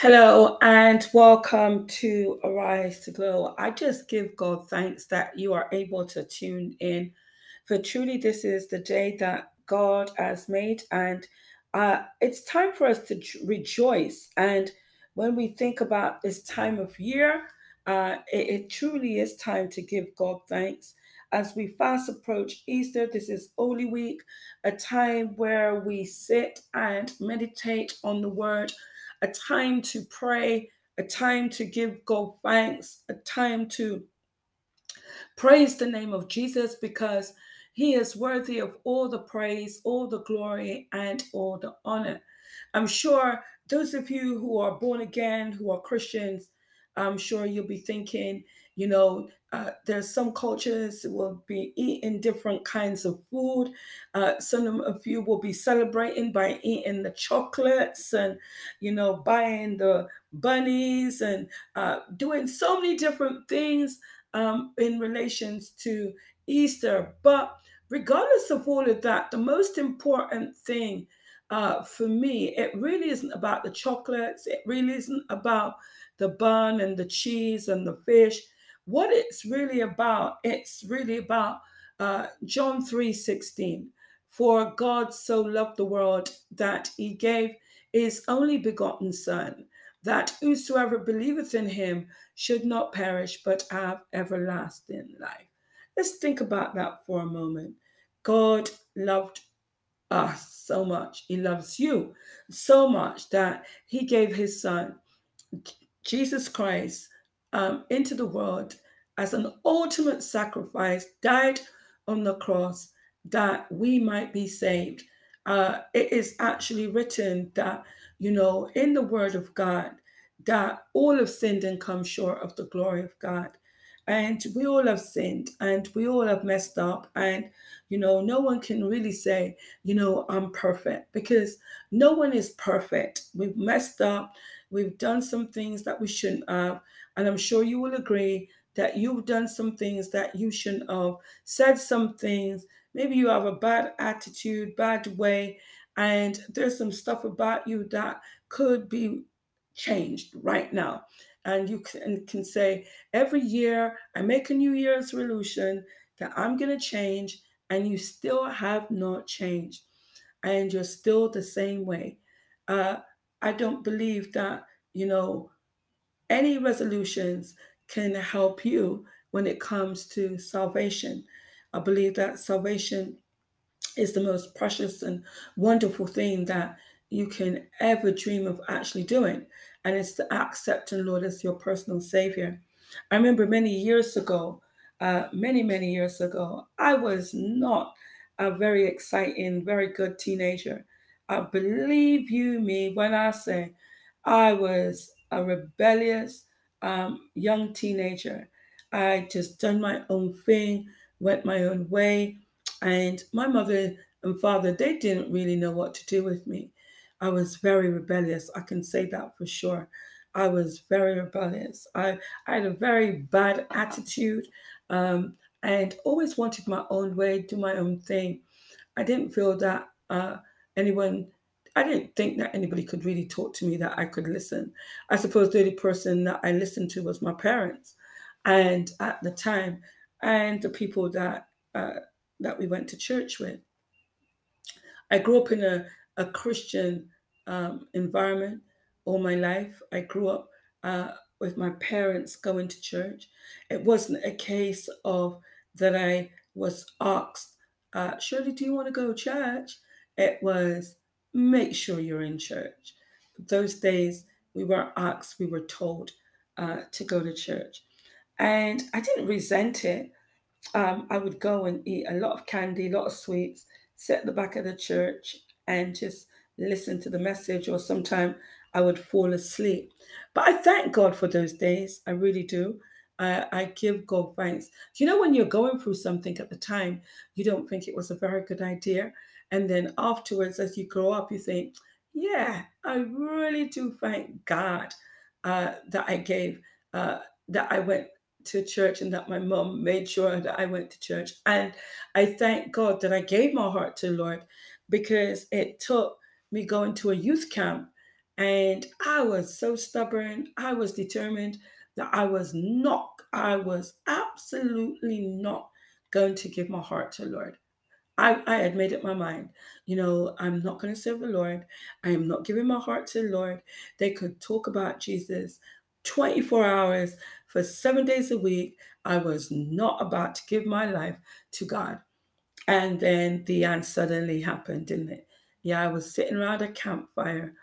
Hello and welcome to Arise to Glow. I just give God thanks that you are able to tune in. For truly, this is the day that God has made, and uh, it's time for us to rejoice. And when we think about this time of year, uh, it, it truly is time to give God thanks. As we fast approach Easter, this is Holy Week, a time where we sit and meditate on the Word a time to pray, a time to give God thanks, a time to praise the name of Jesus because he is worthy of all the praise, all the glory, and all the honor. I'm sure those of you who are born again, who are Christians, I'm sure you'll be thinking, you know, uh, there's some cultures will be eating different kinds of food. Uh, some of you will be celebrating by eating the chocolates and, you know, buying the bunnies and uh, doing so many different things um, in relations to Easter. But regardless of all of that, the most important thing uh, for me, it really isn't about the chocolates. It really isn't about the bun and the cheese and the fish what it's really about, it's really about uh, John 3 16. For God so loved the world that he gave his only begotten Son, that whosoever believeth in him should not perish but have everlasting life. Let's think about that for a moment. God loved us so much. He loves you so much that he gave his Son, Jesus Christ, um, into the world as an ultimate sacrifice, died on the cross that we might be saved. Uh, it is actually written that, you know, in the Word of God, that all have sinned and come short of the glory of God. And we all have sinned and we all have messed up. And, you know, no one can really say, you know, I'm perfect because no one is perfect. We've messed up. We've done some things that we shouldn't have. And I'm sure you will agree that you've done some things that you shouldn't have, said some things. Maybe you have a bad attitude, bad way, and there's some stuff about you that could be changed right now. And you can, can say, every year I make a New Year's resolution that I'm going to change, and you still have not changed. And you're still the same way. Uh, I don't believe that, you know, any resolutions can help you when it comes to salvation. I believe that salvation is the most precious and wonderful thing that you can ever dream of actually doing. And it's to accept the Lord as your personal Savior. I remember many years ago, uh, many, many years ago, I was not a very exciting, very good teenager. I believe you me when I say I was a rebellious, um, young teenager. I just done my own thing, went my own way, and my mother and father they didn't really know what to do with me. I was very rebellious. I can say that for sure. I was very rebellious. I, I had a very bad attitude um, and always wanted my own way, do my own thing. I didn't feel that uh, anyone I didn't think that anybody could really talk to me that I could listen. I suppose the only person that I listened to was my parents, and at the time, and the people that uh, that we went to church with. I grew up in a, a Christian um, environment all my life. I grew up uh, with my parents going to church. It wasn't a case of that I was asked, uh, Shirley, do you want to go to church? It was, make sure you're in church. Those days, we weren't asked, we were told uh, to go to church. And I didn't resent it. Um, I would go and eat a lot of candy, a lot of sweets, sit at the back of the church and just listen to the message, or sometimes I would fall asleep. But I thank God for those days. I really do. I, I give God thanks. You know, when you're going through something at the time, you don't think it was a very good idea. And then afterwards, as you grow up, you think, yeah, I really do thank God uh, that I gave, uh, that I went to church and that my mom made sure that I went to church. And I thank God that I gave my heart to Lord because it took me going to a youth camp And I was so stubborn. I was determined that I was not, I was absolutely not going to give my heart to Lord. I, I had made up my mind, you know, I'm not going to serve the Lord. I am not giving my heart to the Lord. They could talk about Jesus 24 hours for seven days a week. I was not about to give my life to God. And then the end suddenly happened, didn't it? Yeah, I was sitting around a campfire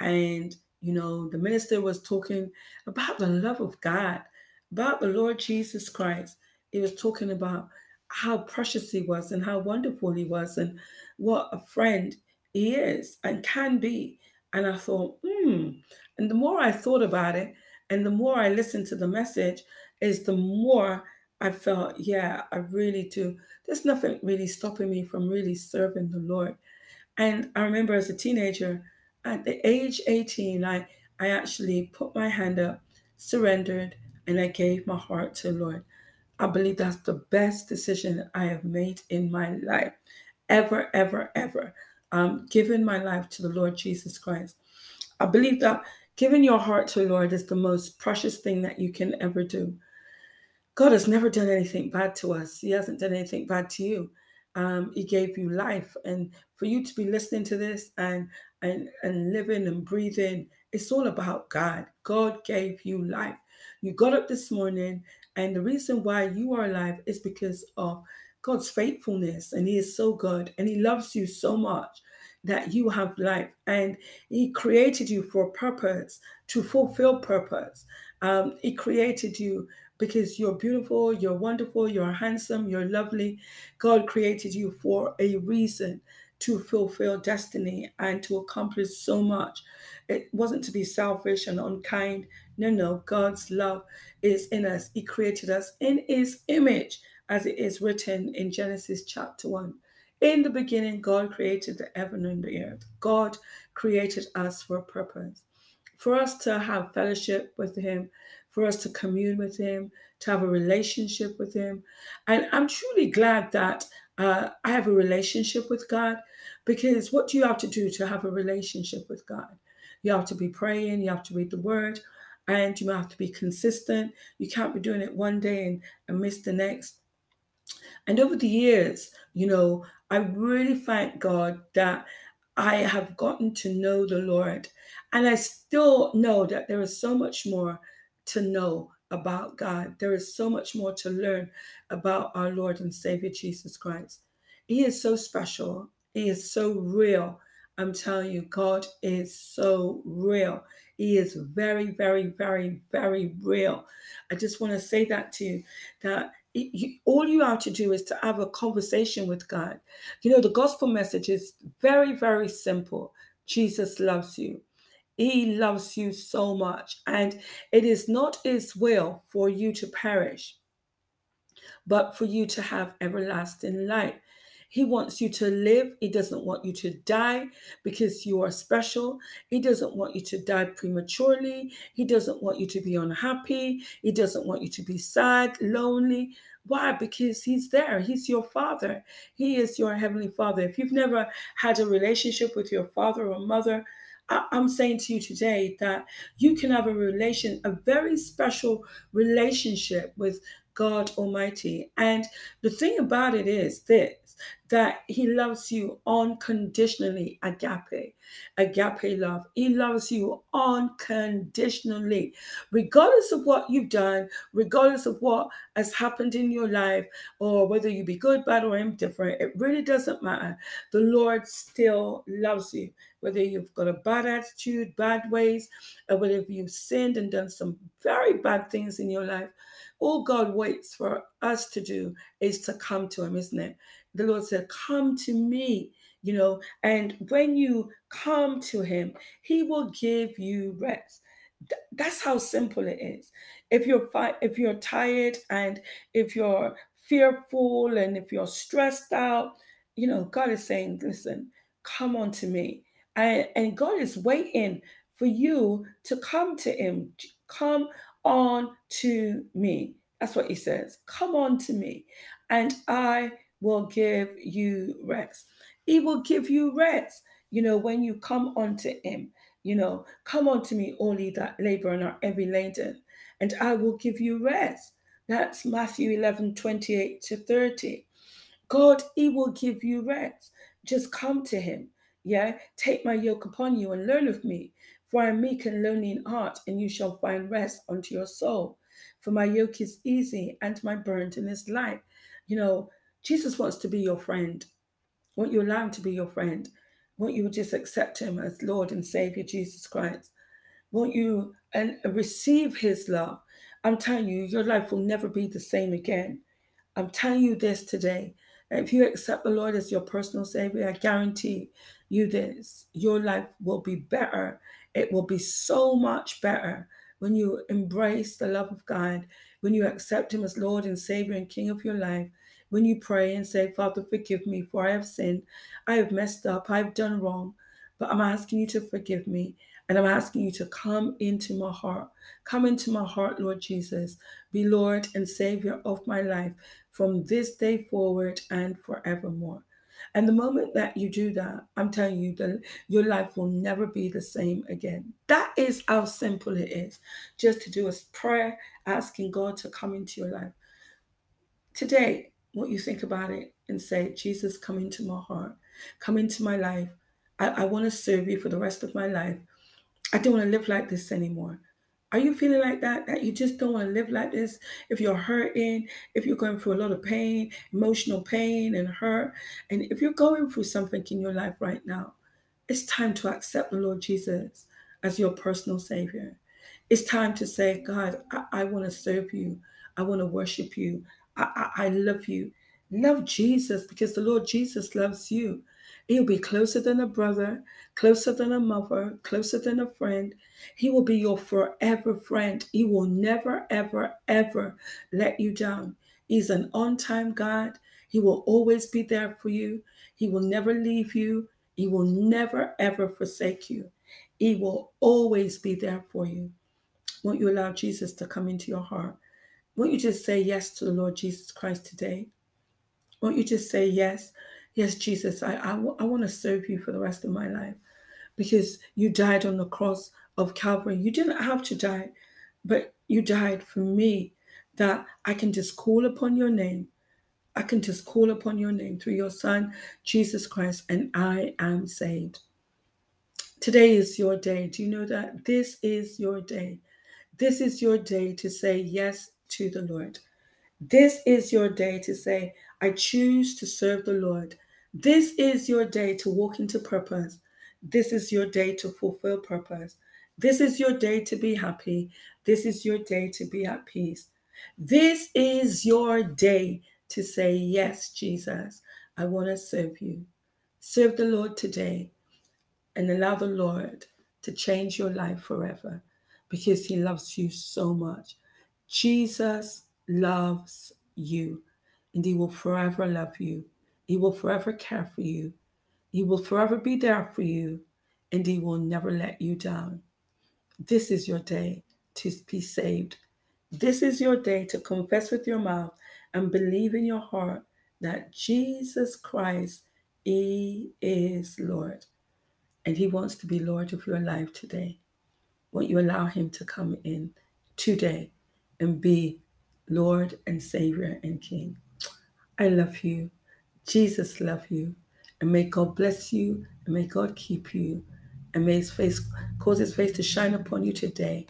and, you know, the minister was talking about the love of God, about the Lord Jesus Christ. He was talking about how precious he was and how wonderful he was and what a friend he is and can be. And I thought, hmm. And the more I thought about it and the more I listened to the message, is the more I felt, yeah, I really do. There's nothing really stopping me from really serving the Lord. And I remember as a teenager, at the age 18, I, I actually put my hand up, surrendered, and I gave my heart to the Lord. I believe that's the best decision I have made in my life, ever, ever, ever. Um, giving my life to the Lord Jesus Christ. I believe that giving your heart to the Lord is the most precious thing that you can ever do. God has never done anything bad to us. He hasn't done anything bad to you. Um, he gave you life, and for you to be listening to this and and and living and breathing, it's all about God. God gave you life. You got up this morning and the reason why you are alive is because of God's faithfulness. And He is so good and He loves you so much that you have life. And He created you for purpose, to fulfill purpose. Um, he created you because you're beautiful, you're wonderful, you're handsome, you're lovely. God created you for a reason to fulfill destiny and to accomplish so much. It wasn't to be selfish and unkind. No, no, God's love is in us. He created us in His image, as it is written in Genesis chapter 1. In the beginning, God created the heaven and the earth. God created us for a purpose. For us to have fellowship with Him, for us to commune with Him, to have a relationship with Him. And I'm truly glad that uh, I have a relationship with God because what do you have to do to have a relationship with God? You have to be praying, you have to read the word, and you have to be consistent. You can't be doing it one day and, and miss the next. And over the years, you know, I really thank God that I have gotten to know the Lord. And I still know that there is so much more to know about God. There is so much more to learn about our Lord and Savior Jesus Christ. He is so special, He is so real. I'm telling you, God is so real. He is very, very, very, very real. I just want to say that to you that all you have to do is to have a conversation with God. You know, the gospel message is very, very simple. Jesus loves you. He loves you so much. And it is not his will for you to perish, but for you to have everlasting life. He wants you to live. He doesn't want you to die because you are special. He doesn't want you to die prematurely. He doesn't want you to be unhappy. He doesn't want you to be sad, lonely. Why? Because He's there. He's your Father. He is your Heavenly Father. If you've never had a relationship with your father or mother, I'm saying to you today that you can have a relation, a very special relationship with God Almighty. And the thing about it is this that He loves you unconditionally, agape, agape love. He loves you unconditionally, regardless of what you've done, regardless of what has happened in your life, or whether you be good, bad, or indifferent. It really doesn't matter. The Lord still loves you, whether you've got a bad attitude, bad ways, or whether you've sinned and done some very bad things in your life all God waits for us to do is to come to Him, isn't it? The Lord said, Come to me, you know, and when you come to Him, He will give you rest. That's how simple it is. If you're fi- if you're tired and if you're fearful and if you're stressed out, you know, God is saying, listen, come on to me. And, and God is waiting for you to come to him. Come on to me. That's what he says. Come on to me, and I will give you rest. He will give you rest. You know, when you come unto him, You know, come unto me, all ye that labor and are heavy laden, and I will give you rest. That's Matthew 11 28 to 30. God, He will give you rest. Just come to Him. Yeah, take my yoke upon you and learn of me, for I am meek and lowly in heart, and you shall find rest unto your soul. For my yoke is easy and my burden is light. You know, Jesus wants to be your friend. Won't you allow him to be your friend? Won't you just accept him as Lord and Savior Jesus Christ? Won't you and receive his love? I'm telling you, your life will never be the same again. I'm telling you this today. If you accept the Lord as your personal Savior, I guarantee you this your life will be better. It will be so much better when you embrace the love of God, when you accept Him as Lord and Savior and King of your life, when you pray and say, Father, forgive me, for I have sinned, I have messed up, I have done wrong, but I'm asking you to forgive me. And I'm asking you to come into my heart. Come into my heart, Lord Jesus. Be Lord and Savior of my life from this day forward and forevermore. And the moment that you do that, I'm telling you that your life will never be the same again. That is how simple it is. Just to do a prayer asking God to come into your life. Today, what you think about it and say, Jesus, come into my heart, come into my life. I, I want to serve you for the rest of my life. I don't want to live like this anymore. Are you feeling like that? That you just don't want to live like this? If you're hurting, if you're going through a lot of pain, emotional pain and hurt, and if you're going through something in your life right now, it's time to accept the Lord Jesus as your personal Savior. It's time to say, God, I, I want to serve you. I want to worship you. I, I, I love you. Love Jesus because the Lord Jesus loves you. He'll be closer than a brother, closer than a mother, closer than a friend. He will be your forever friend. He will never, ever, ever let you down. He's an on time God. He will always be there for you. He will never leave you. He will never, ever forsake you. He will always be there for you. Won't you allow Jesus to come into your heart? Won't you just say yes to the Lord Jesus Christ today? Won't you just say yes? Yes, Jesus, I, I, I want to serve you for the rest of my life because you died on the cross of Calvary. You didn't have to die, but you died for me that I can just call upon your name. I can just call upon your name through your Son, Jesus Christ, and I am saved. Today is your day. Do you know that? This is your day. This is your day to say yes to the Lord. This is your day to say, I choose to serve the Lord. This is your day to walk into purpose. This is your day to fulfill purpose. This is your day to be happy. This is your day to be at peace. This is your day to say, Yes, Jesus, I want to serve you. Serve the Lord today and allow the Lord to change your life forever because he loves you so much. Jesus loves you and he will forever love you. He will forever care for you. He will forever be there for you and he will never let you down. This is your day to be saved. This is your day to confess with your mouth and believe in your heart that Jesus Christ, He is Lord. And He wants to be Lord of your life today. Won't you allow Him to come in today and be Lord and Savior and King? I love you. Jesus love you. And may God bless you and may God keep you and may his face cause his face to shine upon you today